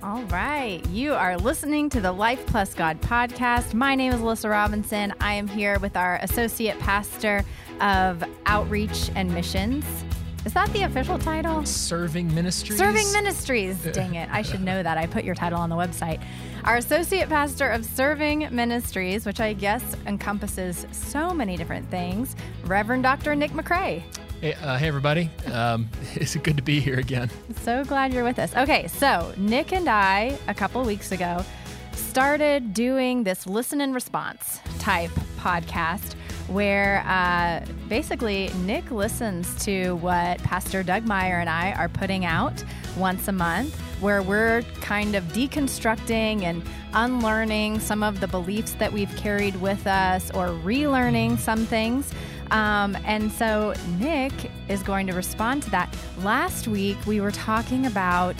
All right. You are listening to the Life Plus God podcast. My name is Alyssa Robinson. I am here with our associate pastor of outreach and missions. Is that the official title? Serving Ministries. Serving Ministries. Dang it. I should know that. I put your title on the website. Our associate pastor of Serving Ministries, which I guess encompasses so many different things, Reverend Dr. Nick McCrae. Hey, uh, hey everybody. Um, it's good to be here again. So glad you're with us. Okay, so Nick and I, a couple weeks ago, started doing this listen and response type podcast where uh, basically Nick listens to what Pastor Doug Meyer and I are putting out once a month, where we're kind of deconstructing and unlearning some of the beliefs that we've carried with us or relearning some things. Um, and so Nick is going to respond to that. Last week, we were talking about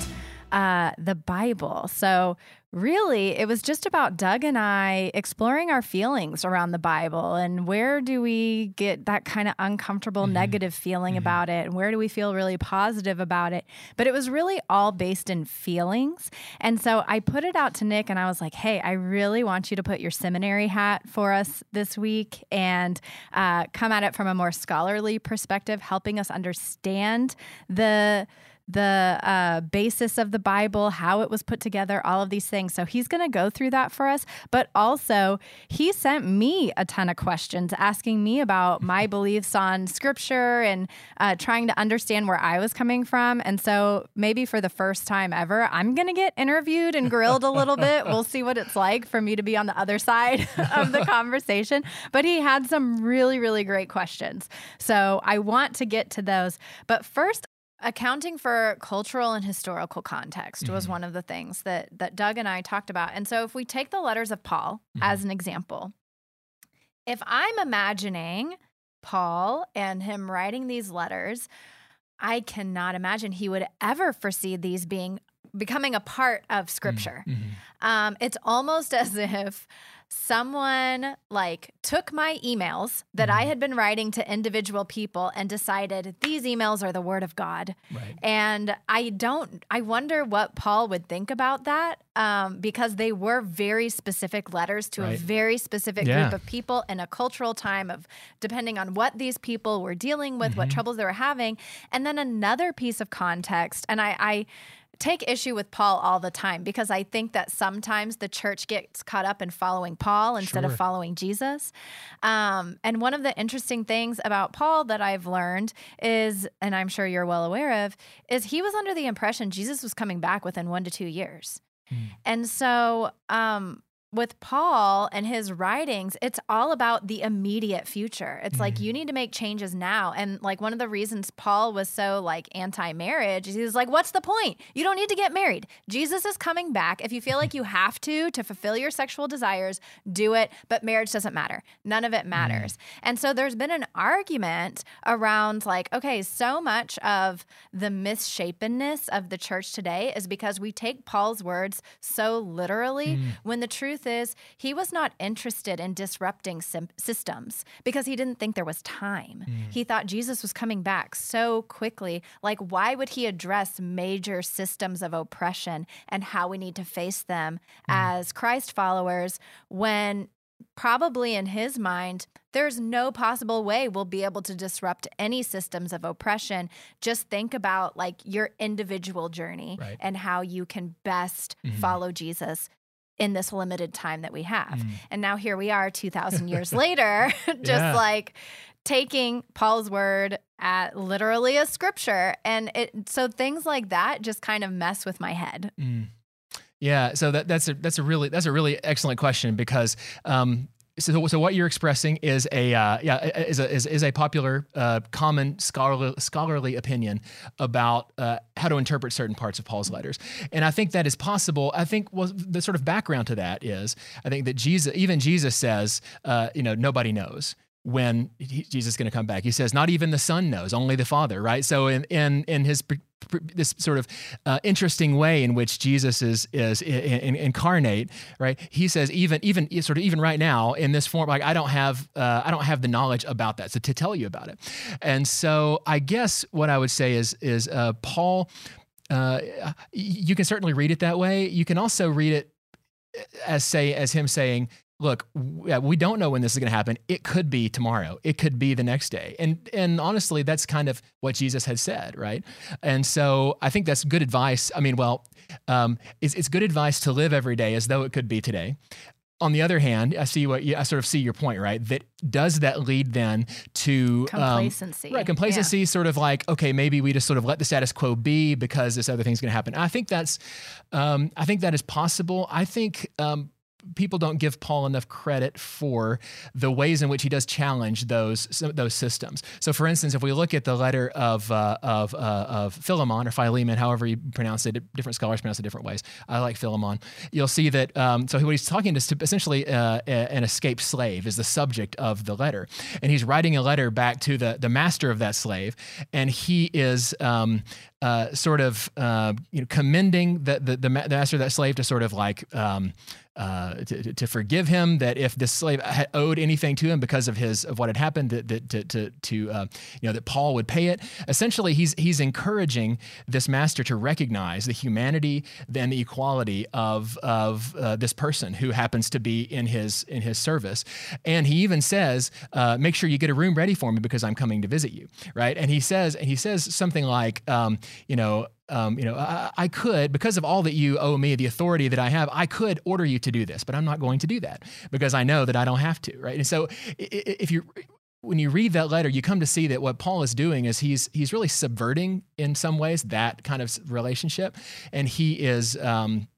uh, the Bible. So, really, it was just about Doug and I exploring our feelings around the Bible and where do we get that kind of uncomfortable, mm-hmm. negative feeling mm-hmm. about it, and where do we feel really positive about it. But it was really all based in feelings. And so I put it out to Nick and I was like, hey, I really want you to put your seminary hat for us this week and uh, come at it from a more scholarly perspective, helping us understand the the uh, basis of the Bible, how it was put together, all of these things. So he's going to go through that for us. But also, he sent me a ton of questions asking me about my beliefs on scripture and uh, trying to understand where I was coming from. And so maybe for the first time ever, I'm going to get interviewed and grilled a little bit. We'll see what it's like for me to be on the other side of the conversation. But he had some really, really great questions. So I want to get to those. But first, accounting for cultural and historical context mm-hmm. was one of the things that that Doug and I talked about. And so if we take the letters of Paul mm-hmm. as an example, if I'm imagining Paul and him writing these letters, I cannot imagine he would ever foresee these being becoming a part of mm-hmm. scripture. Mm-hmm. Um, it's almost as if someone like took my emails that I mm-hmm. had been writing to individual people and decided these emails are the word of God. Right. And I don't, I wonder what Paul would think about that um, because they were very specific letters to right. a very specific yeah. group of people in a cultural time of depending on what these people were dealing with, mm-hmm. what troubles they were having. And then another piece of context, and I, I take issue with Paul all the time because I think that sometimes the church gets caught up in following Paul instead sure. of following Jesus. Um, and one of the interesting things about Paul that I've learned is, and I'm sure you're well aware of, is he was under the impression Jesus was coming back within one to two years. Hmm. And so, um, with Paul and his writings, it's all about the immediate future. It's mm-hmm. like you need to make changes now. And like one of the reasons Paul was so like anti-marriage is he was like, what's the point? You don't need to get married. Jesus is coming back. If you feel like you have to to fulfill your sexual desires, do it. But marriage doesn't matter. None of it mm-hmm. matters. Mm-hmm. And so there's been an argument around like, okay, so much of the misshapenness of the church today is because we take Paul's words so literally mm. when the truth truth is, he was not interested in disrupting sim- systems because he didn't think there was time. Mm. He thought Jesus was coming back so quickly. Like, why would he address major systems of oppression and how we need to face them mm. as Christ followers when probably in his mind, there's no possible way we'll be able to disrupt any systems of oppression. Just think about like your individual journey right. and how you can best mm-hmm. follow Jesus in this limited time that we have. Mm. And now here we are 2000 years later just yeah. like taking Paul's word at literally a scripture and it so things like that just kind of mess with my head. Mm. Yeah, so that, that's a that's a really that's a really excellent question because um, so, so what you're expressing is a uh, yeah is a is, is a popular uh, common scholarly scholarly opinion about uh, how to interpret certain parts of Paul's letters, and I think that is possible. I think well the sort of background to that is I think that Jesus even Jesus says uh, you know nobody knows when he, Jesus is going to come back. He says, not even the Son knows, only the Father, right? So in in in his this sort of uh, interesting way in which Jesus is is in, in, incarnate, right? He says even even sort of even right now in this form, like I don't have uh, I don't have the knowledge about that, so to tell you about it. And so I guess what I would say is is uh, Paul uh, you can certainly read it that way. You can also read it as say as him saying, look, we don't know when this is going to happen. It could be tomorrow. It could be the next day. And and honestly, that's kind of what Jesus had said, right? And so I think that's good advice. I mean, well, um, it's, it's good advice to live every day as though it could be today on the other hand, I see what you, I sort of see your point, right? That does that lead then to um, complacency, um, right? Complacency, yeah. sort of like okay, maybe we just sort of let the status quo be because this other thing's going to happen. I think that's, um, I think that is possible. I think um, people don't give Paul enough credit for the ways in which he does challenge those those systems. So, for instance, if we look at the letter of uh, of uh, of Philemon or Philemon, however you pronounce it, different scholars pronounce it different ways. I like Philemon. You'll see that. Um, so, what he's talking to is essentially uh, an escaped slave is the subject of the letter, and he's writing a letter back to the the master of that slave, and he is. Um, uh, sort of uh, you know commending the, the the master of that slave to sort of like um, uh, to, to, forgive him that if this slave had owed anything to him because of his of what had happened that, that to to, to uh, you know that Paul would pay it. Essentially he's he's encouraging this master to recognize the humanity and the equality of of uh, this person who happens to be in his in his service. And he even says uh, make sure you get a room ready for me because I'm coming to visit you right? And he says and he says something like um, you know um, you know, I, I, could, because of all that you owe me, the authority that I have, I could order you to do this, but I'm not going to do that because I know that I don't have to, right? And so, if you when you read that letter, you come to see that what Paul is doing is he's he's really subverting in some ways that kind of relationship, and he is. Um,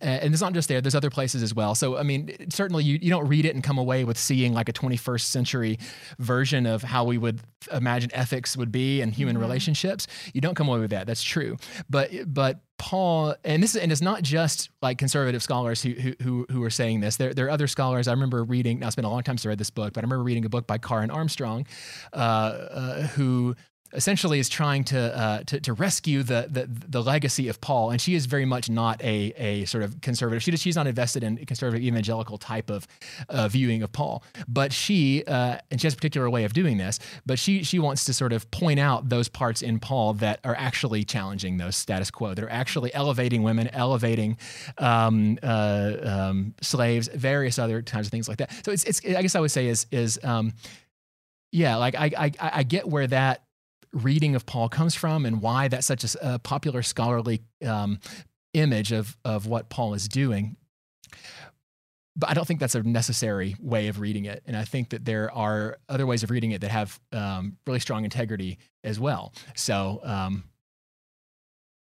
and it's not just there there's other places as well so i mean certainly you, you don't read it and come away with seeing like a 21st century version of how we would imagine ethics would be and human mm-hmm. relationships you don't come away with that that's true but but Paul, and this is, and it's not just like conservative scholars who who who are saying this. There, there are other scholars. I remember reading. Now it's been a long time since I read this book, but I remember reading a book by Karen Armstrong, uh, uh, who essentially is trying to, uh, to, to rescue the, the, the legacy of Paul, and she is very much not a a sort of conservative. She she's not invested in conservative evangelical type of uh, viewing of Paul, but she uh, and she has a particular way of doing this. But she she wants to sort of point out those parts in Paul that are actually challenging those status quo, that are actually elevating women, elevating um, uh, um, slaves, various other kinds of things like that. So it's it's I guess I would say is is um, yeah, like I, I I get where that reading of Paul comes from and why that's such a, a popular scholarly um, image of, of what Paul is doing. But I don't think that's a necessary way of reading it. And I think that there are other ways of reading it that have um, really strong integrity as well. So, um,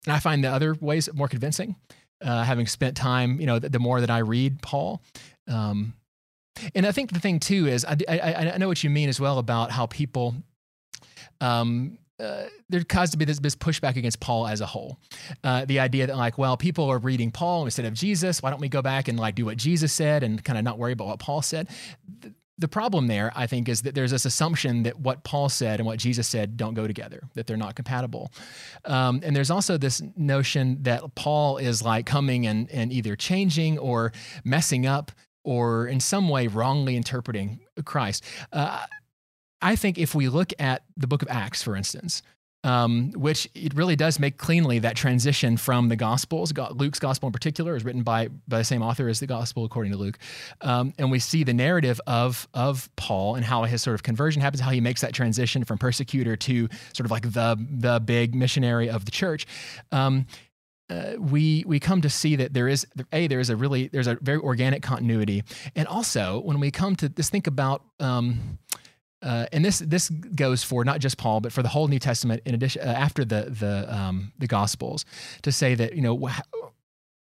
and I find the other ways more convincing, uh, having spent time, you know, the, the, more that I read Paul. Um, and I think the thing too is, I, I, I know what you mean as well about how people um, uh, there caused to be this, this, pushback against Paul as a whole. Uh, the idea that like, well, people are reading Paul instead of Jesus. Why don't we go back and like do what Jesus said and kind of not worry about what Paul said? The, the problem there, I think, is that there's this assumption that what Paul said and what Jesus said don't go together, that they're not compatible. Um, and there's also this notion that Paul is like coming and, and either changing or messing up or in some way wrongly interpreting Christ. Uh, I think if we look at the book of Acts, for instance, um, which it really does make cleanly that transition from the Gospels. Luke's Gospel in particular is written by, by the same author as the Gospel according to Luke, um, and we see the narrative of of Paul and how his sort of conversion happens, how he makes that transition from persecutor to sort of like the the big missionary of the church. Um, uh, we we come to see that there is a there is a really there's a very organic continuity, and also when we come to this, think about. Uh, and this this goes for not just Paul, but for the whole New Testament. In addition, uh, after the the um, the Gospels, to say that you know wh-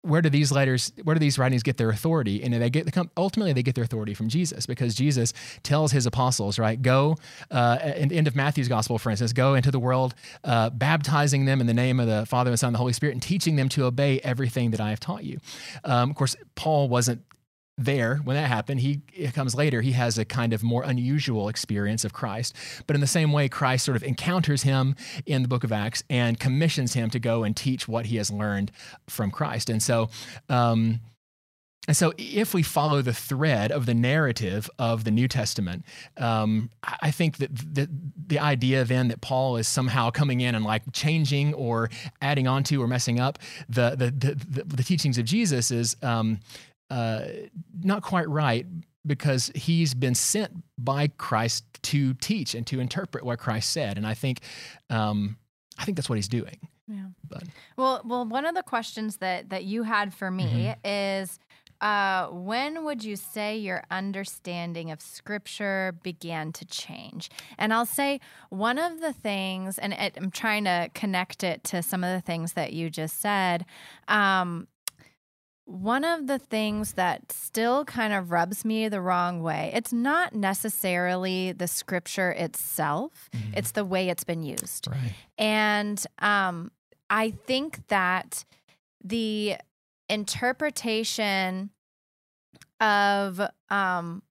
where do these letters, where do these writings get their authority? And they get the ultimately they get their authority from Jesus because Jesus tells his apostles, right, go uh, in the end of Matthew's Gospel, for instance, go into the world, uh, baptizing them in the name of the Father and Son and the Holy Spirit, and teaching them to obey everything that I have taught you. Um, of course, Paul wasn't there when that happened he comes later he has a kind of more unusual experience of christ. But in the same way christ sort of encounters him in the book of acts and commissions him to go and teach what he has learned from christ. And so um, and so, if we follow the thread of the narrative of the New Testament, um, I think that the, the idea then that Paul is somehow coming in and like changing or adding onto or messing up the the the, the, the teachings of Jesus is um, uh, not quite right because he's been sent by Christ to teach and to interpret what Christ said, and I think um, I think that's what he's doing. Yeah. But. Well, well, one of the questions that that you had for me mm-hmm. is uh, when would you say your understanding of scripture began to change? And I'll say one of the things, and it, I'm trying to connect it to some of the things that you just said. Um, one of the things that still kind of rubs me the wrong way, it's not necessarily the scripture itself, mm-hmm. it's the way it's been used. Right. And um, I think that the interpretation of um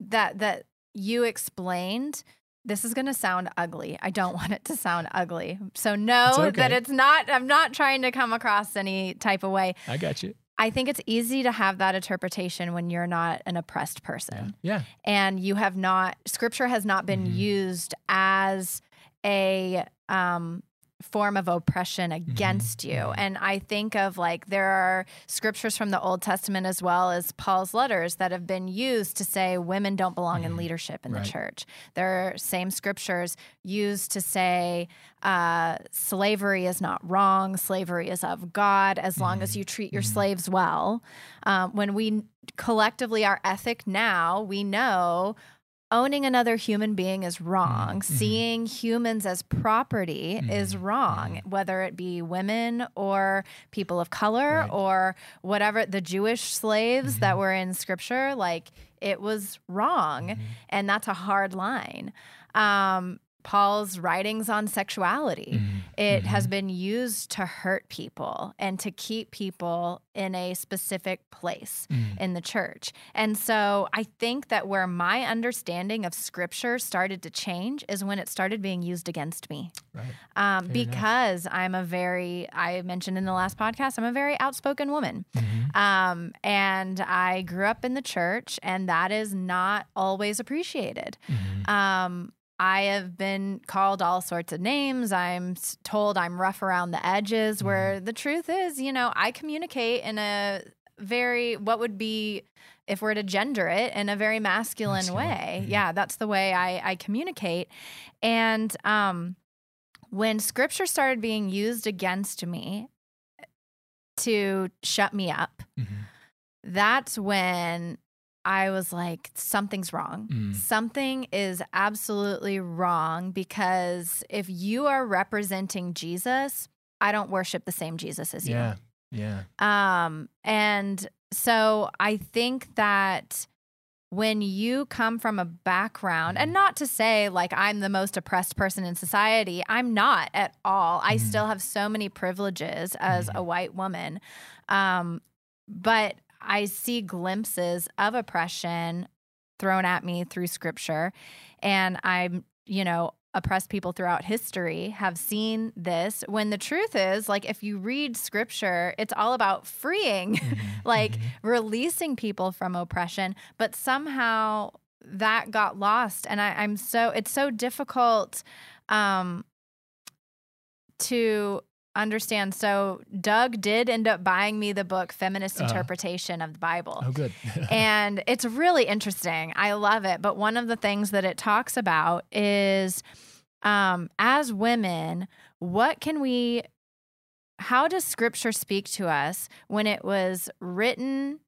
that that you explained this is going to sound ugly. I don't want it to sound ugly. So know okay. that it's not I'm not trying to come across any type of way. I got you. I think it's easy to have that interpretation when you're not an oppressed person. Yeah. yeah. And you have not scripture has not been mm-hmm. used as a um form of oppression mm-hmm. against mm-hmm. you. And I think of like there are scriptures from the Old Testament as well as Paul's letters that have been used to say women don't belong mm-hmm. in leadership in right. the church. There are same scriptures used to say uh, slavery is not wrong, slavery is of God as long mm-hmm. as you treat your mm-hmm. slaves well. Um, when we collectively, our ethic now, we know owning another human being is wrong. Mm-hmm. Seeing humans as property mm-hmm. is wrong, mm-hmm. whether it be women or people of color right. or whatever. The Jewish slaves that mm-hmm. were in scripture, like it was wrong. Mm-hmm. And that's a hard line. Um, Paul's writings on sexuality. Mm-hmm. It mm-hmm. has been used to hurt people and to keep people in a specific place mm-hmm. in the church. And so I think that where my understanding of scripture started to change is when it started being used against me. Right. Um, because enough. I'm a very, I mentioned in the last podcast, I'm a very outspoken woman. Mm-hmm. Um, and I grew up in the church, and that is not always appreciated. Mm-hmm. Um, I have been called all sorts of names. I'm told I'm rough around the edges, where mm-hmm. the truth is, you know, I communicate in a very, what would be, if we're to gender it, in a very masculine, masculine. way. Mm-hmm. Yeah, that's the way I, I communicate. And um, when scripture started being used against me to shut me up, mm-hmm. that's when I was like, something's wrong. Mm. Something is absolutely wrong because if you are representing Jesus, I don't worship the same Jesus as yeah. you. Yeah. Yeah. Um, and so I think that when you come from a background, and mm. not to say like I'm the most oppressed person in society, I'm not at all. I mm. still have so many privileges as mm. a white woman. Um, but I see glimpses of oppression thrown at me through scripture. And I'm, you know, oppressed people throughout history have seen this when the truth is like if you read scripture it's all about freeing mm-hmm. like mm-hmm. releasing people from oppression but somehow that got lost and I, i'm so it's so difficult um to understand. So Doug did end up buying me the book Feminist uh, Interpretation of the Bible. Oh, good. and it's really interesting. I love it. But one of the things that it talks about is um, as women, what can we, how does scripture speak to us when it was written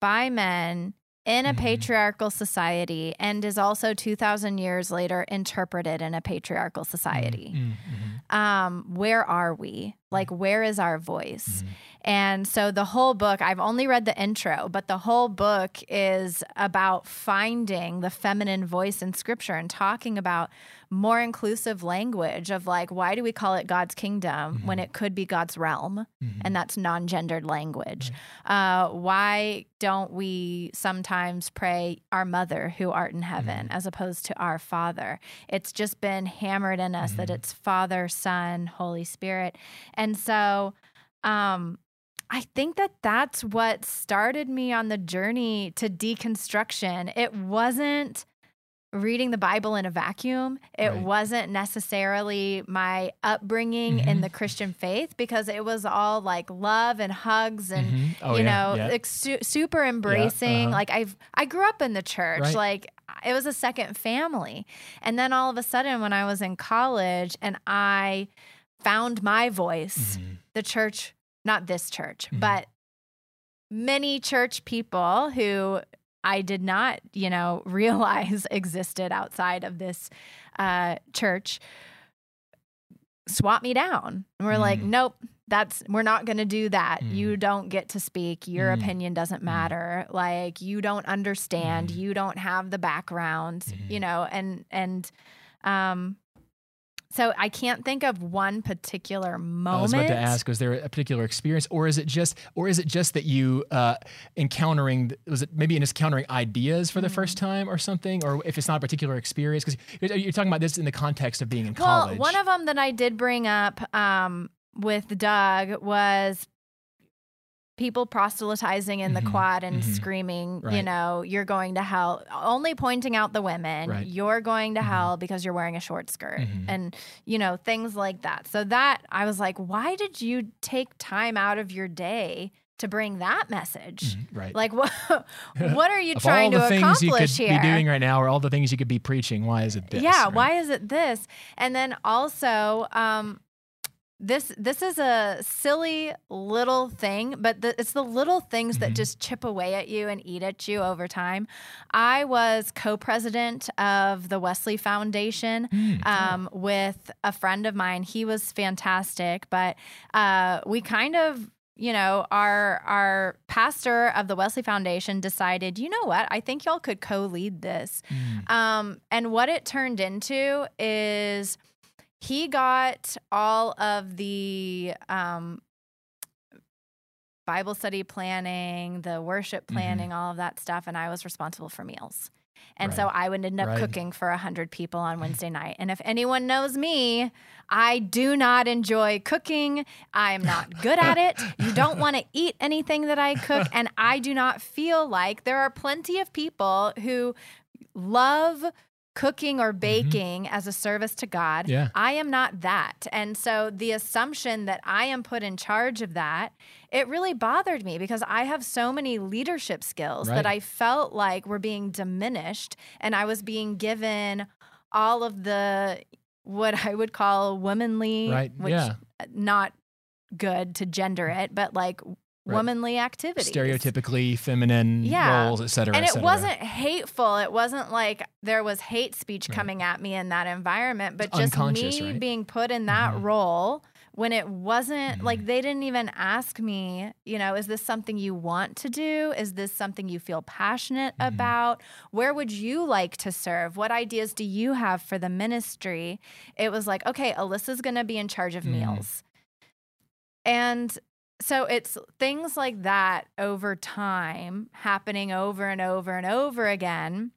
by men in a mm-hmm. patriarchal society and is also 2000 years later interpreted in a patriarchal society mm-hmm. mm-hmm. um, where are we like where is our voice mm-hmm. and so the whole book i've only read the intro but the whole book is about finding the feminine voice in scripture and talking about more inclusive language of like why do we call it god's kingdom mm-hmm. when it could be god's realm mm-hmm. and that's non-gendered language right. uh, why don't we sometimes pray our mother who art in heaven mm-hmm. as opposed to our father it's just been hammered in us that mm-hmm. it's father son holy spirit and so um, I think that that's what started me on the journey to deconstruction. It wasn't reading the Bible in a vacuum. It Right. wasn't necessarily my upbringing in Mhm. the Christian faith because it was all like love and hugs and Mhm. Oh, you yeah, know yeah. like su- super embracing. uh-huh. Like I've I grew up in the church. Right. Like it was a second family. And then all of a sudden when I was in college and I found my voice, Mhm. the church, not this church, Mhm. but many church people who I did not, you know, realize existed outside of this uh, church swap me down. And we're like, Mm. nope, that's we're not going to do that. Mm. You don't get to speak. Your Mm. opinion doesn't Mm. matter. Like you don't understand. Mm. You don't have the background, Mhm. you know, and and um so I can't think of one particular moment. I was about to ask: Was there a particular experience, or is it just, or is it just that you uh, encountering? Was it maybe in encountering ideas for the Mm. first time, or something? Or if it's not a particular experience, because you're, you're talking about this in the context of being in Well, college. one of them that I did bring up um, with Doug was people proselytizing in the Mhm, quad and mhm. screaming, you know, you're going to hell, only pointing out the women, Right. you're going to Mhm. hell because you're wearing a short skirt Mhm. and, you know, things like that. So that I was like, why did you take time out of your day to bring that message? Mhm, right? Like, what, what are you trying all the to things you could accomplish here? be doing right now, or all the things you could be preaching, why is it this? Yeah, right? why is it this? And then also, um, this this is a silly little thing, but the, it's the little things that Mhm. just chip away at you and eat at you over time. I was co-president of the Wesley Foundation Mm, um, with a friend of mine. He was fantastic, but uh, we kind of, you know, our our pastor of the Wesley Foundation decided, you know what, I think y'all could co-lead this. mm, Um, and what it turned into is he got all of the um, Bible study planning, the worship Mhm. planning, all of that stuff, and I was responsible for meals. And so I would end up Right. cooking for a hundred people on Wednesday night. And if anyone knows me, I do not enjoy cooking. I'm not good at it. You don't want to eat anything that I cook. And I do not feel like there are plenty of people who love cooking or mm-hmm. baking as a service to God. Yeah. I am not that. And so the assumption that I am put in charge of that, it really bothered me because I have so many leadership skills Right. that I felt like were being diminished and I was being given all of the what I would call womanly, Right, which yeah. Uh, not good to gender it, but like Right. womanly activities. stereotypically feminine Yeah. roles, et cetera, And it cetera. wasn't hateful. It wasn't like there was hate speech Right. coming at me in that environment, but It's just me right? being put in that Mhm. role when it wasn't Mhm. like they didn't even ask me, you know, is this something you want to do? Is this something you feel passionate Mhm. about? Where would you like to serve? What ideas do you have for the ministry? It was like, okay, Alyssa's going to be in charge of Mhm. meals. And so it's things like that over time happening over and over and over again.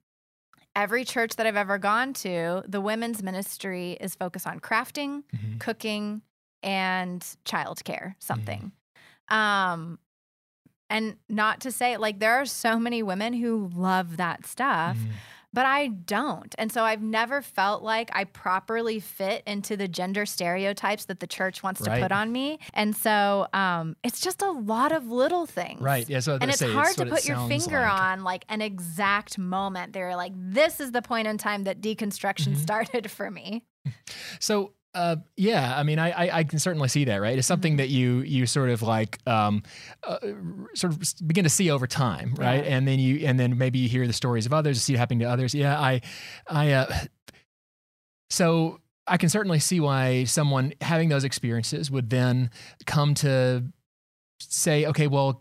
Every church that I've ever gone to, the women's ministry is focused on crafting, Mhm. cooking, and childcare, Mm-hmm. something. Um, and not to say like there are so many women who love that stuff, Mhm. But I don't. And so I've never felt like I properly fit into the gender stereotypes that the church wants to put on me. And so um, it's just a lot of little things. Right. Yeah. So And it's say, hard what to put your finger like. on like an exact moment. They're like, this is the point in time that deconstruction Mhm. started for me. So uh, yeah, I mean, I, I I can certainly see that, right? It's something Mhm. that you you sort of like um, uh, sort of begin to see over time, right? Yeah. And then you and then maybe you hear the stories of others, see it happening to others. Yeah, I I uh, so I can certainly see why someone having those experiences would then come to say, okay, well,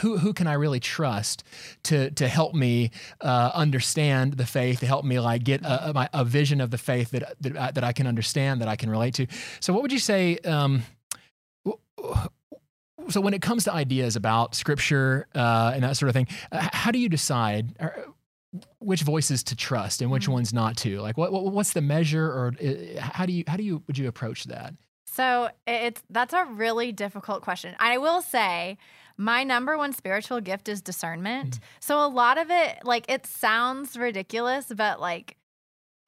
who who can I really trust to to help me uh, understand the faith, to help me like get a, a, a vision of the faith that that I, that I can understand, that I can relate to. So, what would you say? Um, so, when it comes to ideas about scripture uh, and that sort of thing, how do you decide? uh, which voices to trust and which Mhm. ones not to like what, what what's the measure or uh, how do you how do you would you approach that So it's that's a really difficult question. I will say my number one spiritual gift is discernment. Mm. So a lot of it, like, it sounds ridiculous, but like,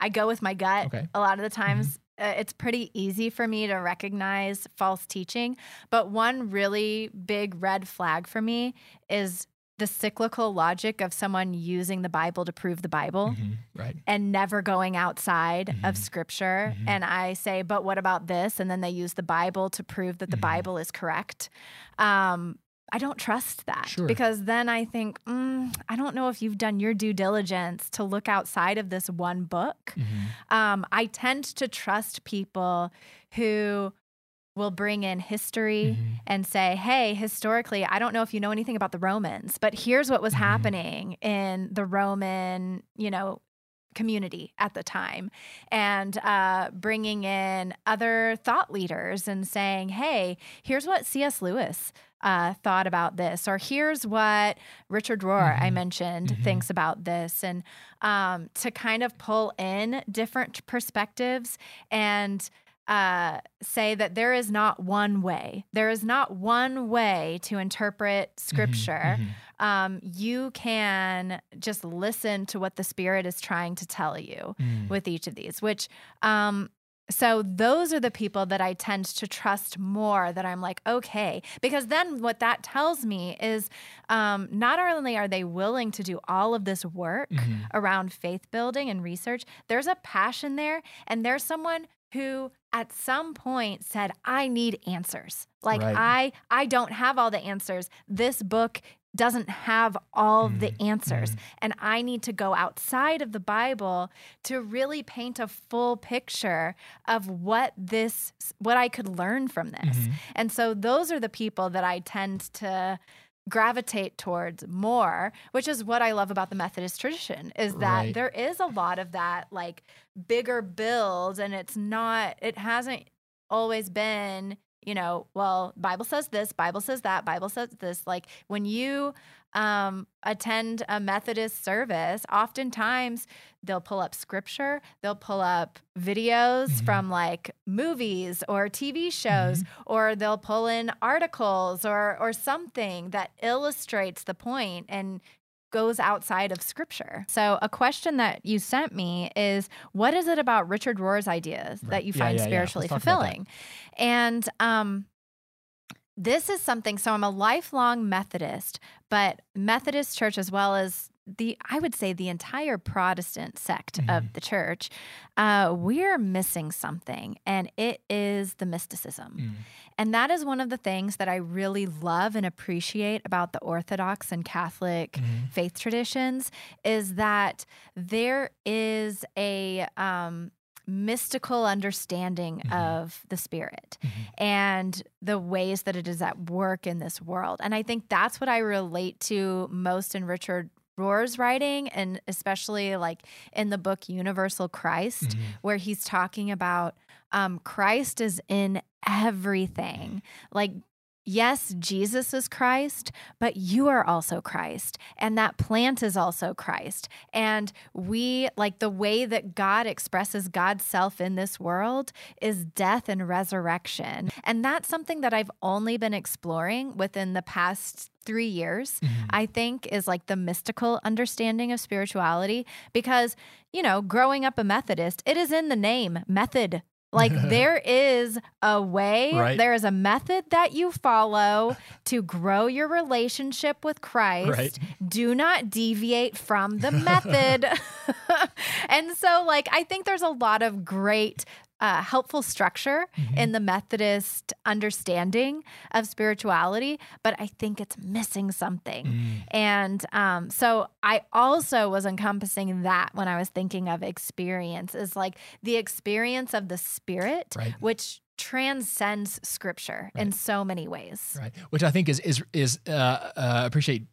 I go with my gut okay. a lot of the times. Mm-hmm. Uh, it's pretty easy for me to recognize false teaching. But one really big red flag for me is the cyclical logic of someone using the Bible to prove the Bible mm-hmm, right. and never going outside mm-hmm. of scripture. Mm-hmm. And I say, but what about this? And then they use the Bible to prove that the mm-hmm. Bible is correct. Um, I don't trust that sure. because then I think, mm, I don't know if you've done your due diligence to look outside of this one book. Mm-hmm. Um, I tend to trust people who will bring in history mm-hmm. and say, hey, historically, I don't know if you know anything about the Romans, but here's what was mm-hmm. happening in the Roman, you know, community at the time and uh, bringing in other thought leaders and saying, hey, here's what C.S. Lewis uh, thought about this, or here's what Richard Rohr, mm-hmm. I mentioned, mm-hmm. thinks about this, and um, to kind of pull in different perspectives and uh, say that there is not one way. There is not one way to interpret mm-hmm, scripture. Mm-hmm. Um, you can just listen to what the Spirit is trying to tell you mm. with each of these, which um, so those are the people that I tend to trust more that I'm like, okay. Because then what that tells me is um, not only are they willing to do all of this work mm-hmm. around faith building and research, there's a passion there. And there's someone who at some point said, I need answers. Like right. I I don't have all the answers. This book doesn't have all mm, the answers. Mm. And I need to go outside of the Bible to really paint a full picture of what this what I could learn from this. Mm-hmm. And so those are the people that I tend to gravitate towards more which is what i love about the methodist tradition is that right. there is a lot of that like bigger build and it's not it hasn't always been you know well bible says this bible says that bible says this like when you um, attend a Methodist service, oftentimes they'll pull up scripture, they'll pull up videos mm-hmm. from like movies or TV shows, mm-hmm. or they'll pull in articles or or something that illustrates the point and goes outside of scripture. So, a question that you sent me is what is it about Richard Rohr's ideas right. that you find yeah, yeah, spiritually yeah. fulfilling? And um, this is something, so I'm a lifelong Methodist, but Methodist church, as well as the I would say the entire Protestant sect mm-hmm. of the church, uh, we're missing something, and it is the mysticism. Mm. And that is one of the things that I really love and appreciate about the Orthodox and Catholic mm-hmm. faith traditions is that there is a um, mystical understanding mm-hmm. of the spirit mm-hmm. and the ways that it is at work in this world. And I think that's what I relate to most in Richard Rohr's writing, and especially like in the book Universal Christ, mm-hmm. where he's talking about um, Christ is in everything. Like yes, Jesus is Christ, but you are also Christ. And that plant is also Christ. And we, like the way that God expresses God's self in this world is death and resurrection. And that's something that I've only been exploring within the past three years, mm-hmm. I think, is like the mystical understanding of spirituality. Because, you know, growing up a Methodist, it is in the name method like there is a way, right. there is a method that you follow to grow your relationship with Christ. Right. Do not deviate from the method. and so, like, I think there's a lot of great uh, helpful structure mm-hmm. in the Methodist understanding of spirituality, but I think it's missing something. Mm. And um, so I also was encompassing that when I was thinking of experience, is like the experience of the Spirit, right. which transcends scripture right. in so many ways. Right. Which I think is is is uh, uh, appreciate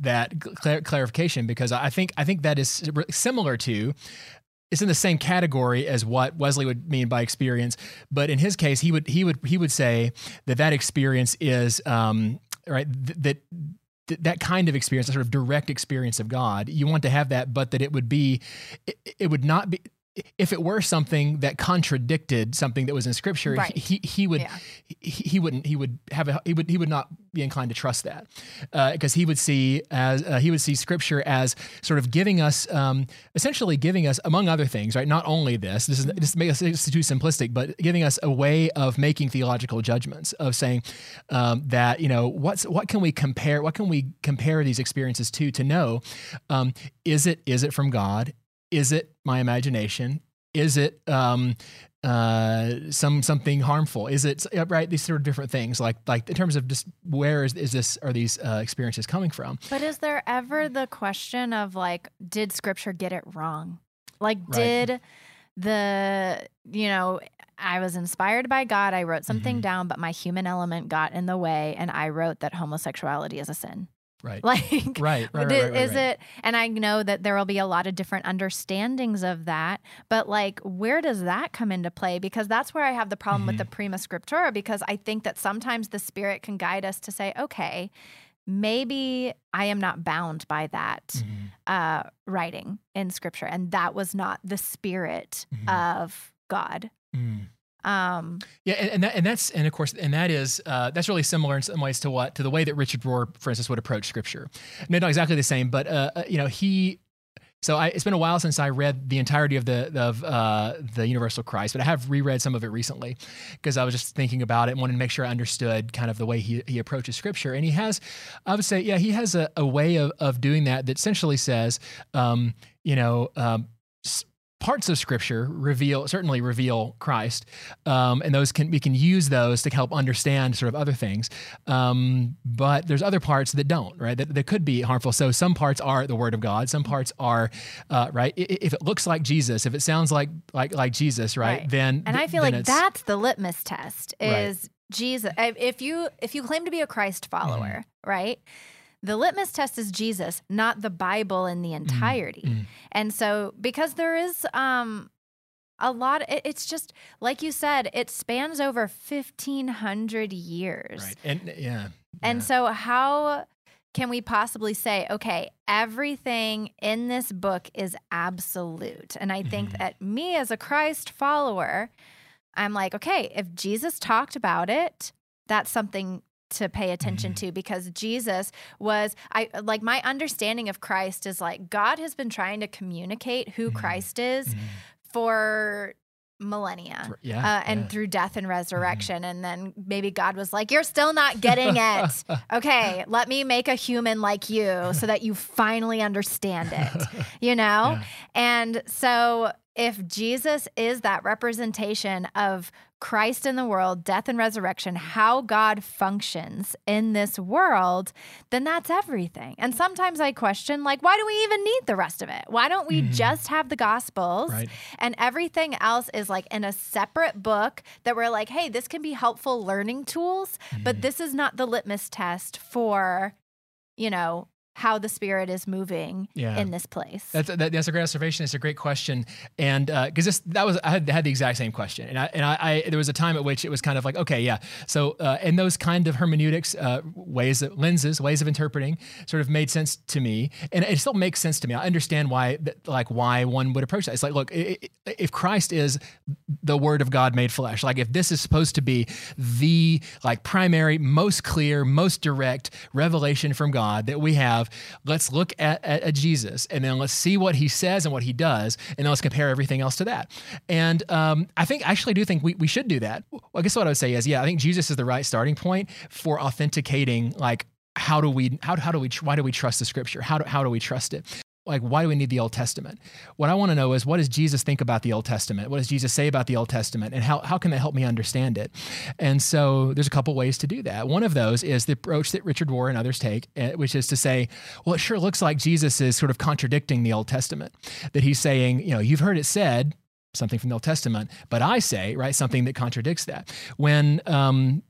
that clar- clarification because I think I think that is similar to it's in the same category as what Wesley would mean by experience, but in his case, he would he would he would say that that experience is um, right th- that that kind of experience, that sort of direct experience of God, you want to have that, but that it would be, it, it would not be if it were something that contradicted something that was in scripture, Right. he, he would Yeah. he, he wouldn't he would have a, he would he would not be inclined to trust that because he would see as uh, he would see scripture as sort of giving us um, essentially giving us among other things right not only this this is this makes this is too simplistic but giving us a way of making theological judgments of saying um, that you know what's what can we compare what can we compare these experiences to to know um, is it is it from God is it my imagination is it um, uh, some something harmful? Is it right? These sort of different things, like like in terms of just where is, is this are these uh, experiences coming from? But is there ever the question of like, did scripture get it wrong? Like, Right. did the, you know, I was inspired by God, I wrote something Mhm. down, but my human element got in the way, and I wrote that homosexuality is a sin. Right, Like, right, right, right, is it and i know that there will be a lot of different understandings of that but like where does that come into play because that's where i have the problem with Mm-hmm. the prima scriptura because i think that sometimes the spirit can guide us to say okay maybe i am not bound by that Mhm. uh, writing in scripture and that was not the spirit Mhm. of god Mm. Um Yeah, and, and that and that's and of course and that is uh, that's really similar in some ways to what to the way that Richard Rohr, for instance, would approach Scripture. No, not exactly the same, but uh, uh, you know he. So I, it's been a while since I read the entirety of the of uh, the Universal Christ, but I have reread some of it recently because I was just thinking about it and wanted to make sure I understood kind of the way he, he approaches Scripture. And he has, I would say, yeah, he has a, a way of, of doing that that essentially says, um, you know, um, parts of Scripture reveal certainly reveal Christ, um, and those can we can use those to help understand sort of other things. Um, but there's other parts that don't, right? That, that could be harmful. So some parts are the Word of God. Some parts are, uh, right? If it looks like Jesus, if it sounds like like like Jesus, right? Right. Then and i feel like that's the litmus test Right. is jesus if if you if you claim to be a christ follower Mm-hmm. right the litmus test is jesus not the bible in the entirety mm. and so because there is um a lot it, it's just like you said it spans over 1500 years right. And yeah. and yeah. so, how can we possibly say, okay, everything in this book is absolute? And I think Mhm. that me as a Christ follower, I'm like, okay, if Jesus talked about it, that's something to pay attention Mhm. to because Jesus was I like my understanding of Christ is like God has been trying to communicate who Mhm. Christ is Mhm. for millennia For- yeah, uh, and yeah. through death and resurrection. And then maybe God was like, You're still not getting it. okay, let me make a human like you so that you finally understand it, you know? Yeah. And so if Jesus is that representation of Christ in the world, death and resurrection, how God functions in this world, then that's everything. And sometimes I question, like, why do we even need the rest of it? Why don't we Mhm. just have the Gospels Right. and everything else is like in a separate book that we're like, hey, this can be helpful learning tools, but Mhm. this is not the litmus test for, you know, how the spirit is moving Yeah. in this place. That's that, that's a great observation. It's a great question, and because this that was I had, had the exact same question, and I and I, I there was a time at which it was kind of like okay yeah so uh, and those kind of hermeneutics uh, ways of lenses ways of interpreting sort of made sense to me, and it still makes sense to me. I understand why like why one would approach that. It's like look if Christ is the Word of God made flesh, like if this is supposed to be the like primary, most clear, most direct revelation from God that we have, let's look at, at, at Jesus and then let's see what he says and what he does, and then let's compare everything else to that. And um, I think I actually do think we, we should do that. Well, I guess what I would say is, yeah, I think Jesus is the right starting point for authenticating like how do we how, how do we why do we trust the scripture? How do, how do we trust it? Like why do we need the old testament? What i want to know is what does jesus think about the old testament? What does jesus say about the old testament? And how, how can that help me understand it? And so there's a couple ways to do that. One of those is the approach that richard Rohr and others take eh, which is to say well it sure looks like jesus is sort of contradicting the old testament. That he's saying you know you've heard it said something from the old testament but i say right something that contradicts that. When um,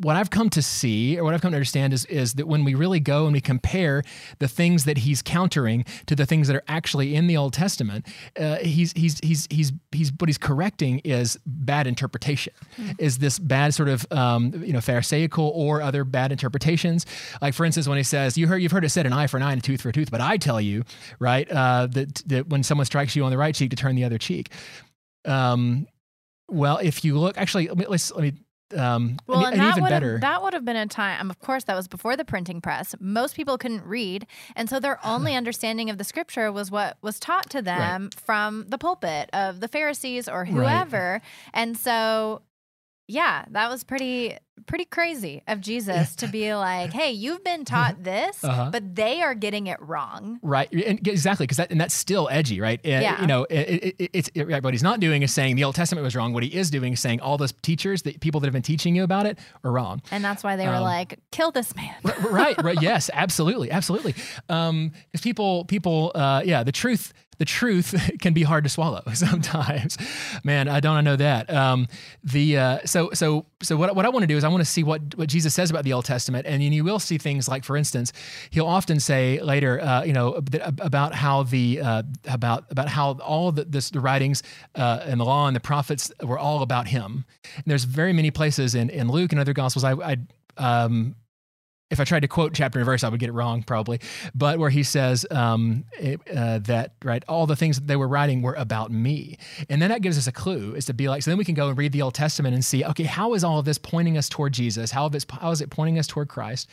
what I've come to see, or what I've come to understand, is is that when we really go and we compare the things that he's countering to the things that are actually in the Old Testament, uh, he's he's he's he's he's what he's correcting is bad interpretation, mm-hmm. is this bad sort of um, you know pharisaical or other bad interpretations. Like for instance, when he says, "You heard you've heard it said an eye for an eye and a tooth for a tooth," but I tell you, right, uh, that that when someone strikes you on the right cheek, to turn the other cheek. Um, well, if you look, actually, let me, let's let me um, well, and, and, and even that better. That would have been a time. Of course, that was before the printing press. Most people couldn't read, and so their only understanding of the scripture was what was taught to them right. from the pulpit of the Pharisees or whoever. Right. And so, yeah, that was pretty pretty crazy of Jesus to be like, "Hey, you've been taught this, uh-huh. but they are getting it wrong." Right, and exactly, because that and that's still edgy, right? And, yeah. You know, it, it, it's it, what he's not doing is saying the Old Testament was wrong. What he is doing is saying all those teachers, the people that have been teaching you about it, are wrong. And that's why they were um, like, "Kill this man." right, right, yes, absolutely, absolutely. Because um, people, people, uh, yeah, the truth the truth can be hard to swallow sometimes. Man, I don't know that. Um, the uh, so so so what, what I want to do is I want to see what what Jesus says about the Old Testament, and you will see things like, for instance, he'll often say later, uh, you know, about how the uh, about about how all the, this, the writings uh, and the law and the prophets were all about him. And there's very many places in in Luke and other Gospels I. I um, if I tried to quote chapter and verse, I would get it wrong probably. But where he says um, it, uh, that right, all the things that they were writing were about me, and then that gives us a clue is to be like. So then we can go and read the Old Testament and see, okay, how is all of this pointing us toward Jesus? How, is, how is it pointing us toward Christ?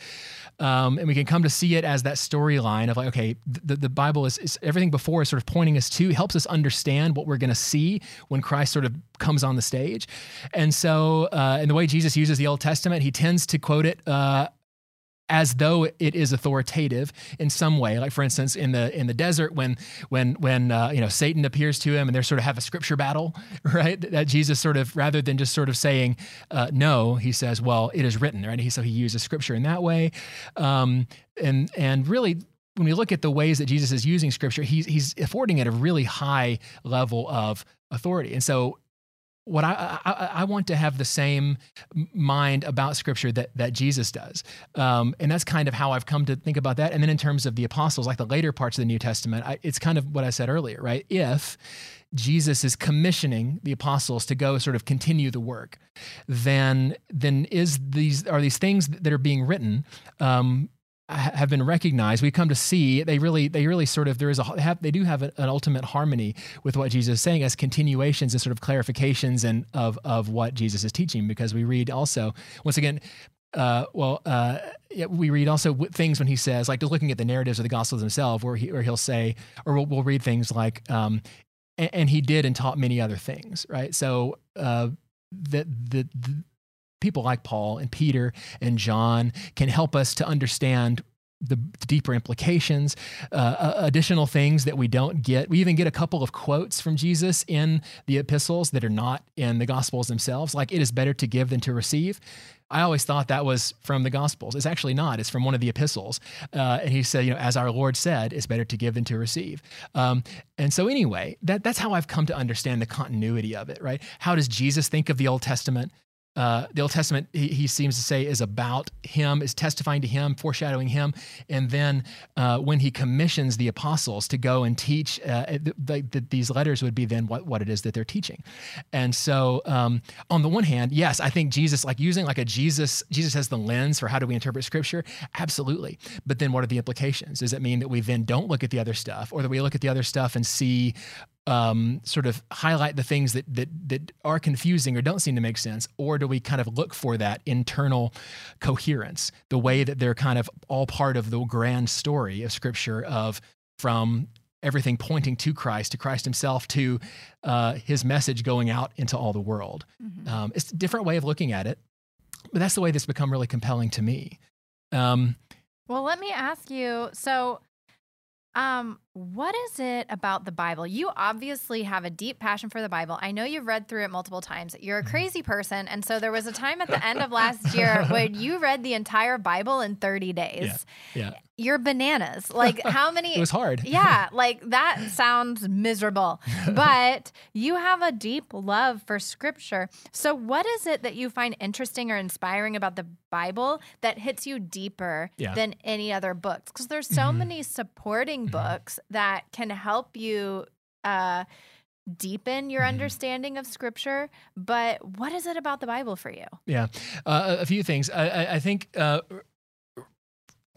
Um, and we can come to see it as that storyline of like, okay, the, the Bible is, is, everything before is sort of pointing us to, helps us understand what we're going to see when Christ sort of comes on the stage. And so, uh, in the way Jesus uses the Old Testament, he tends to quote it. Uh, as though it is authoritative in some way. Like for instance in the in the desert when when when uh, you know satan appears to him and they sort of have a scripture battle right? That jesus sort of rather than just sort of saying uh, no he says well it is written right? He, so he uses scripture in that way. Um, and and really when we look at the ways that jesus is using scripture he's he's affording it a really high level of authority. And so what I, I, I want to have the same mind about Scripture that that Jesus does, um, and that's kind of how I've come to think about that. And then in terms of the apostles, like the later parts of the New Testament, I, it's kind of what I said earlier, right? If Jesus is commissioning the apostles to go sort of continue the work, then then is these are these things that are being written um, have been recognized we come to see they really they really sort of there is a have, they do have an, ultimate harmony with what jesus is saying as continuations and sort of clarifications and of of what jesus is teaching because we read also once again uh, well, uh, we read also things when he says, like, just looking at the narratives of the Gospels themselves, where he, where he'll say, or we'll, we'll read things like, um, and, and, he did and taught many other things, right? So uh, the, the, the people like Paul and Peter and John can help us to understand the deeper implications, uh, additional things that we don't get. We even get a couple of quotes from Jesus in the epistles that are not in the gospels themselves, like it is better to give than to receive. I always thought that was from the gospels. It's actually not. It's from one of the epistles. Uh, and he said, you know, as our Lord said, it's better to give than to receive. Um, and so anyway, that, that's how I've come to understand the continuity of it, right? How does Jesus think of the Old Testament? Uh, the Old Testament, he, he, seems to say, is about him, is testifying to him, foreshadowing him. And then uh, when he commissions the apostles to go and teach, uh, the, the, these letters would be then what, what it is that they're teaching. And so, um, on the one hand, yes, I think Jesus, like using like a Jesus, Jesus has the lens for how do we interpret scripture? Absolutely. But then what are the implications? Does it mean that we then don't look at the other stuff or that we look at the other stuff and see um, sort of highlight the things that, that that are confusing or don't seem to make sense, or do we kind of look for that internal coherence, the way that they're kind of all part of the grand story of Scripture of from everything pointing to Christ, to Christ Himself, to uh, His message going out into all the world. Mm-hmm. Um, it's a different way of looking at it, but that's the way that's become really compelling to me. Um, well, let me ask you. So, um, what is it about the Bible? You obviously have a deep passion for the Bible. I know you've read through it multiple times. You're a Mm-hmm. crazy person. And so there was a time at the end of last year when you read the entire Bible in 30 days. Yeah. You're bananas. Like, how many? It was hard. yeah, like that sounds miserable. But you have a deep love for scripture. So, what is it that you find interesting or inspiring about the Bible that hits you deeper Yeah. than any other books? Because there's so Mhm. many supporting books that can help you. Uh, deepen your Mhm. understanding of scripture but what is it about the bible for you Yeah, uh, a few things. I, I, I think uh,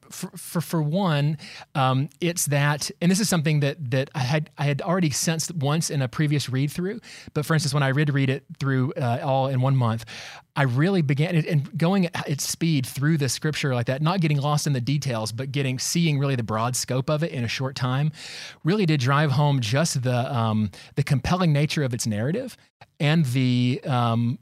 for, for for one, um, it's that, and this is something that that I had I had already sensed once in a previous read through. But for instance, when I read read it through uh, all in one month, I really began and- going at its speed through the scripture like that, not getting lost in the details, but getting seeing really the broad scope of it in a short time, really did drive home just the um, the compelling nature of its narrative and the um,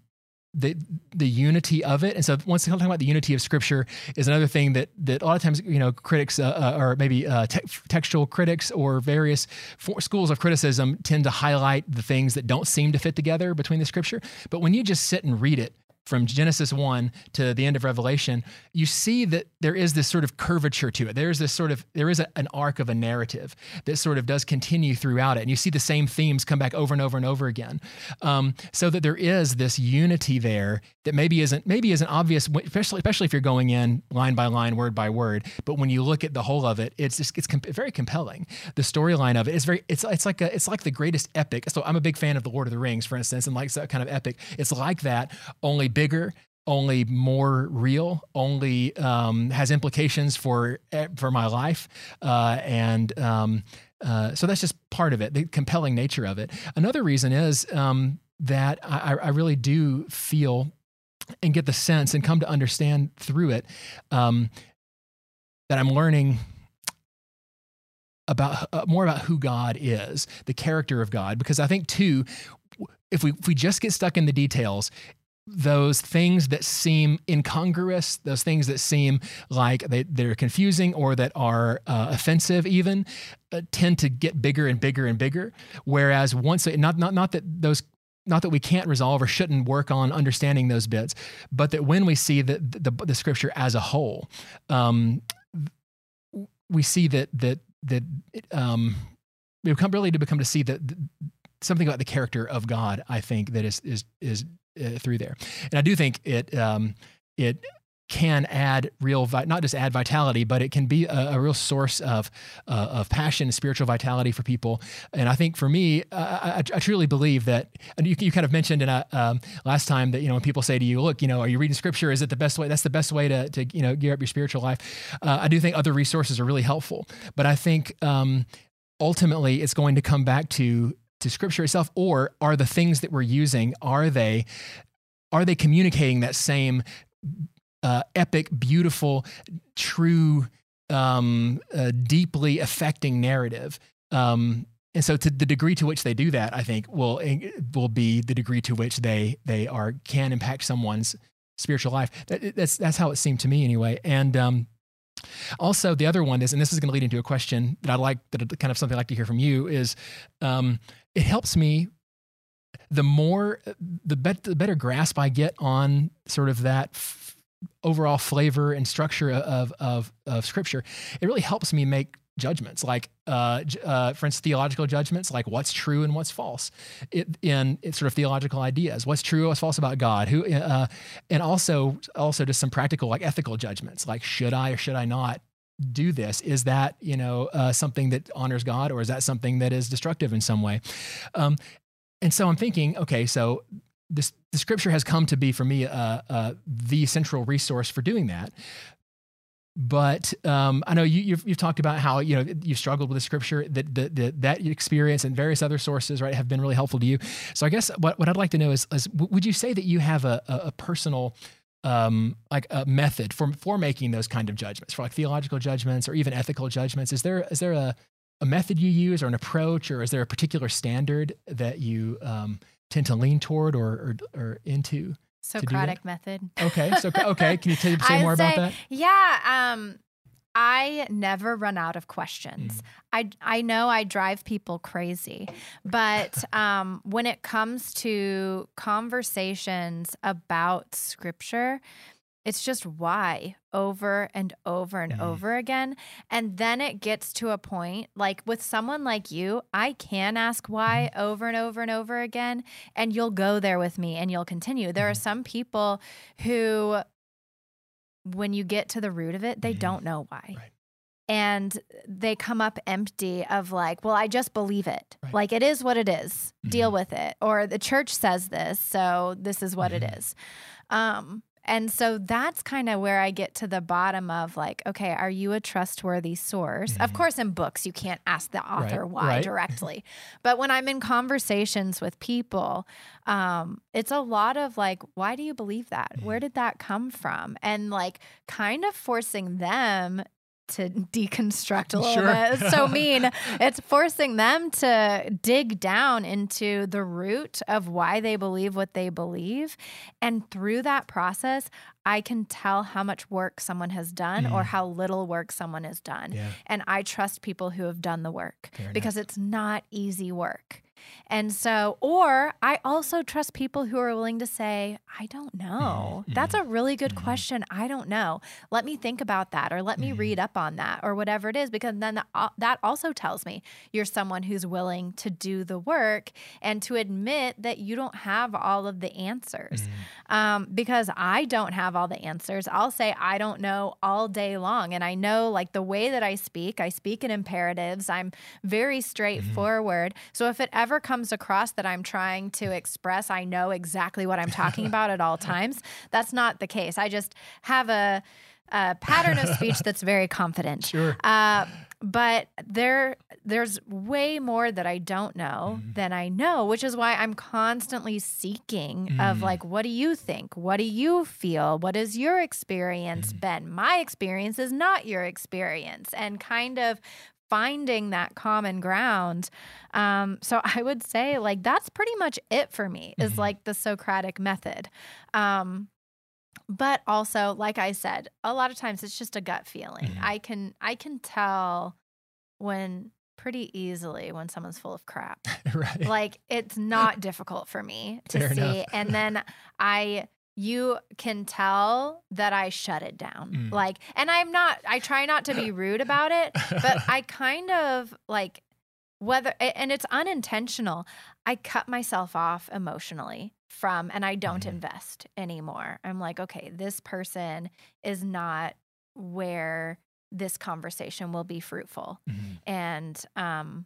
the the unity of it. And so once again, talking about the unity of Scripture is another thing that that a lot of times you know critics uh, uh, or maybe uh, te- textual critics or various for- schools of criticism tend to highlight the things that don't seem to fit together between the Scripture. But when you just sit and read it from Genesis 1 to the end of Revelation, you see that there is this sort of curvature to it. There's this sort of, there is a, an arc of a narrative that sort of does continue throughout it. And you see the same themes come back over and over and over again. Um, so that there is this unity there that maybe isn't, maybe isn't obvious, especially, especially if you're going in line by line, word by word. But when you look at the whole of it, it's just, it's very compelling. The storyline of it is very, it's, it's like a, it's like the greatest epic. So I'm a big fan of the Lord of the Rings, for instance, and like that kind of epic. It's like that, only bigger, only more real, only um, has implications for eh, for my life, uh, and um, uh, so that's just part of it, the compelling nature of it. Another reason is um, that I, I really do feel and get the sense and come to understand through it um, that I'm learning about uh, more about who God is, the character of God, because I think too, if we if we just get stuck in the details, those things that seem incongruous, those things that seem like they, they're confusing or that are uh, offensive, even uh, tend to get bigger and bigger and bigger. Whereas once, not not not that those. Not that we can't resolve or shouldn't work on understanding those bits, but that when we see the the, the scripture as a whole, um, we see that that that um, we become really to become to see that something about the character of God. I think that is is is uh, through there, and I do think it um, it can add real vi- not just add vitality, but it can be a, a real source of uh, of passion, and spiritual vitality for people. And I think for me, uh, I, I, truly believe that. And you, you kind of mentioned in a um, last time that you know when people say to you, "Look, you know, are you reading Scripture? Is it the best way? That's the best way to to you know gear up your spiritual life." Uh, I do think other resources are really helpful, but I think um, ultimately it's going to come back to to scripture itself or are the things that we're using are they are they communicating that same uh, epic beautiful true um, uh, deeply affecting narrative? Um, and so to the degree to which they do that i think will will be the degree to which they they are can impact someone's spiritual life. That, that's that's how it seemed to me anyway. And um, also, the other one is, and this is going to lead into a question that I'd like, that kind of something I'd like to hear from you is, um, it helps me. The more, the, bet, the better grasp I get on sort of that f- overall flavor and structure of, of of Scripture, it really helps me make judgments like uh, uh, for instance theological judgments like what's true and what's false. It, in, in sort of theological ideas. What's true what's false about god? Who uh, and also also just some practical like ethical judgments like should i or should i not do this? Is that you know uh, something that honors god or is that something that is destructive in some way? Um, and so i'm thinking okay so this the scripture has come to be for me uh, uh, the central resource for doing that but um, I know you, you've, you've talked about how you know you've struggled with the scripture that that that, that experience and various other sources right have been really helpful to you. So I guess what, what I'd like to know is, is would you say that you have a, a, a personal um, like a method for for making those kind of judgments for like theological judgments or even ethical judgments? Is there is there a a method you use or an approach or is there a particular standard that you um, tend to lean toward or or, or into? Socratic method. Okay, so okay, can you tell, say more say, about that? Yeah, um, I never run out of questions. I I know I drive people crazy, but um, when it comes to conversations about scripture, it's just why over and over and Mhm. over again. And then it gets to a point like with someone like you, I can ask why over and over and over again, and you'll go there with me and you'll continue. There are Mhm. some people who, when you get to the root of it, they Mhm. don't know why. Right. And they come up empty of like, well, I just believe it. Right. Like it is what it is. Deal Mhm. with it. Or the church says this, so this is what Mhm. it is. Um, and so that's kind of where I get to the bottom of like, okay, are you a trustworthy source? Of Mhm. course, in books, you can't ask the author Right, why right. directly. but when I'm in conversations with people, um, it's a lot of like, why do you believe that? Mhm. Where did that come from? And like kind of forcing them to deconstruct a little Sure. bit. It's so mean. It's forcing them to dig down into the root of why they believe what they believe. And through that process, I can tell how much work someone has done or Mhm. how little work someone has done. Yeah. And I trust people who have done the work Fair enough. because it's not easy work. And so, or I also trust people who are willing to say, I don't know. Mhm, That's a really good mhm. question. I don't know. Let me think about that or let me Mhm. read up on that or whatever it is, because then that, al- that also tells me you're someone who's willing to do the work and to admit that you don't have all of the answers. Mhm. Um, because I don't have all the answers. I'll say I don't know all day long. And I know like the way that I speak, I speak in imperatives. I'm very straightforward. So if it ever comes across that I'm trying to express, I know exactly what I'm talking about at all times. That's not the case. I just have a, a pattern of speech that's very confident. Sure. Uh, but there, there's way more that I don't know Mhm. than I know, which is why I'm constantly seeking of Mm. like, what do you think? What do you feel? What has your experience Mm. been? My experience is not your experience, and kind of finding that common ground. Um, so I would say like that's pretty much it for me. Is Mhm. like the Socratic method. Um, but also like i said a lot of times it's just a gut feeling Mhm. i can i can tell when pretty easily when someone's full of crap right. like it's not difficult for me to Fair see and then i you can tell that i shut it down Mm. like and i'm not i try not to be rude about it but i kind of like whether and it's unintentional i cut myself off emotionally from and i don't Mhm. invest anymore i'm like okay this person is not where this conversation will be fruitful Mhm. and um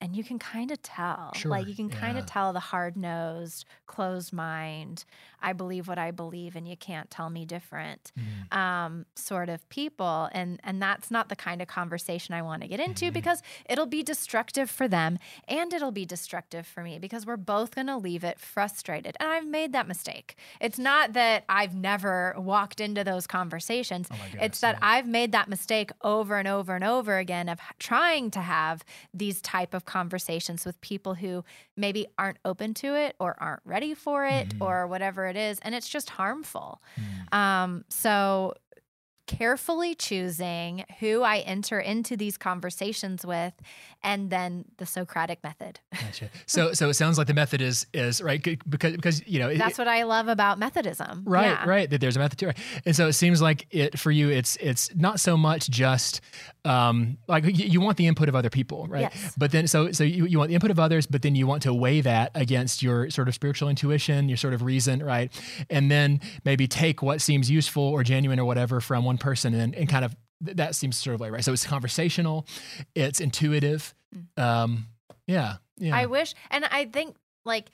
and you can kind of tell like you can kind of tell the hard-nosed closed mind i believe what i believe and you can't tell me different Mhm. um, sort of people and and that's not the kind of conversation i want to get into Mhm. because it'll be destructive for them and it'll be destructive for me because we're both going to leave it frustrated and i've made that mistake it's not that i've never walked into those conversations Oh my it's that yeah. I've made that mistake over and over and over again of trying to have these type of conversations with people who maybe aren't open to it or aren't ready for it Mhm. or whatever it is and it's just harmful. Mhm. Um so carefully choosing who I enter into these conversations with and then the Socratic method. Gotcha. So, so it sounds like the method is is right because because you know it- That's what I love about Methodism. Right, Yeah. right. That there's a method to it, and so it seems like it for you. It's it's not so much just um, like you, you want the input of other people, right? Yes. But then so so you, you want the input of others, but then you want to weigh that against your sort of spiritual intuition, your sort of reason, right? And then maybe take what seems useful or genuine or whatever from one person, and and kind of th- that seems sort of like right. So it's conversational, it's intuitive. Um, yeah, yeah. Mm. I wish, and I think like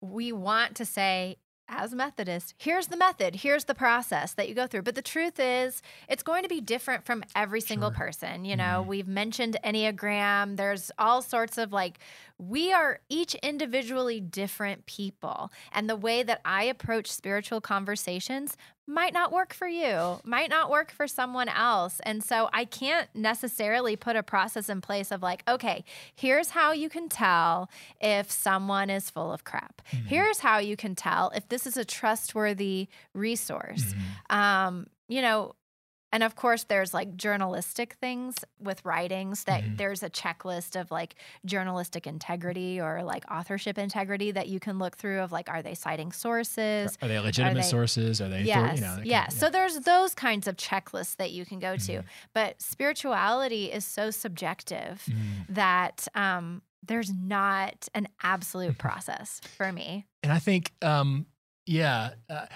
we want to say, as Methodists, here's the method, here's the process that you go through. But the truth is, it's going to be different from every single Sure. person. You know, Mhm. we've mentioned Enneagram, there's all sorts of like, we are each individually different people. And the way that I approach spiritual conversations might not work for you, might not work for someone else. And so I can't necessarily put a process in place of like, okay, here's how you can tell if someone is full of crap. Mhm. Here's how you can tell if this is a trustworthy resource. Mhm. Um, you know, and of course, there's like journalistic things with writings that Mhm. there's a checklist of like journalistic integrity or like authorship integrity that you can look through of like, are they citing sources? Are they legitimate they- sources? Are they? Yes. you know, kind yeah. So there's those kinds of checklists that you can go to. Mhm. But spirituality is so subjective Mhm. that um, there's not an absolute process for me. And I think, um, yeah, uh,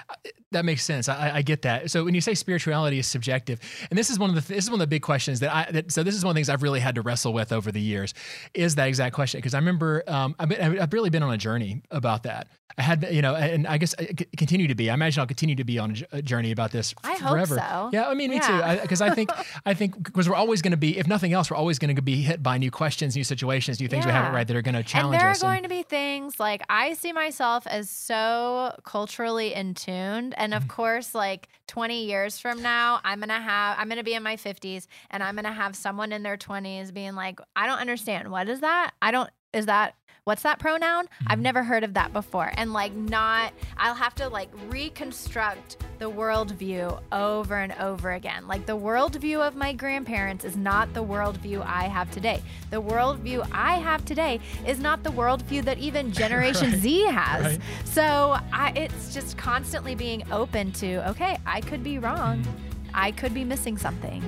that makes sense. I, I get that. So when you say spirituality is subjective, and this is one of the th- this is one of the big questions that I that, so this is one of the things I've really had to wrestle with over the years, is that exact question because I remember um, I've, been, I've really been on a journey about that. I had you know, and I guess I c- continue to be. I imagine I'll continue to be on a journey about this I hope forever. so. Yeah, I mean, me Yeah. too. Because I, think I think because we're always going to be, if nothing else, we're always going to be hit by new questions, new situations, new things we haven't read that are going to And challenge there are us. and- going to be things like I see myself as so culturally in tuned. And Mm-hmm. of course, like 20 years from now, I'm going to have, I'm going to be in my 50s and I'm going to have someone in their 20s being like, I don't understand. What is that? I don't, is that, what's that pronoun? I've Mhm. never heard of that before. And like, not, I'll have to like reconstruct the worldview over and over again. Like, the worldview of my grandparents is not the worldview I have today. The worldview I have today is not the worldview that even Generation Right. Z has. Right. So I, it's just constantly being open to, okay, I could be wrong. I could be missing something.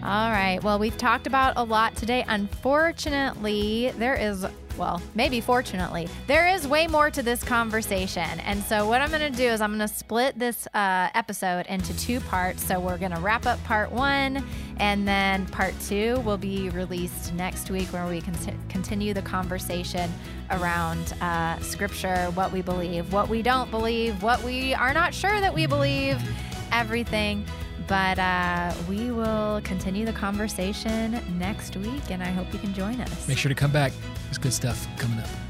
All right. Well, we've talked about a lot today. Unfortunately, there is, well, maybe fortunately, there is way more to this conversation. And so, what I'm going to do is I'm going to split this uh, episode into two parts. So, we're going to wrap up part one, and then part two will be released next week where we can continue the conversation around uh, scripture, what we believe, what we don't believe, what we are not sure that we believe, everything. But uh, we will continue the conversation next week, and I hope you can join us. Make sure to come back. There's good stuff coming up.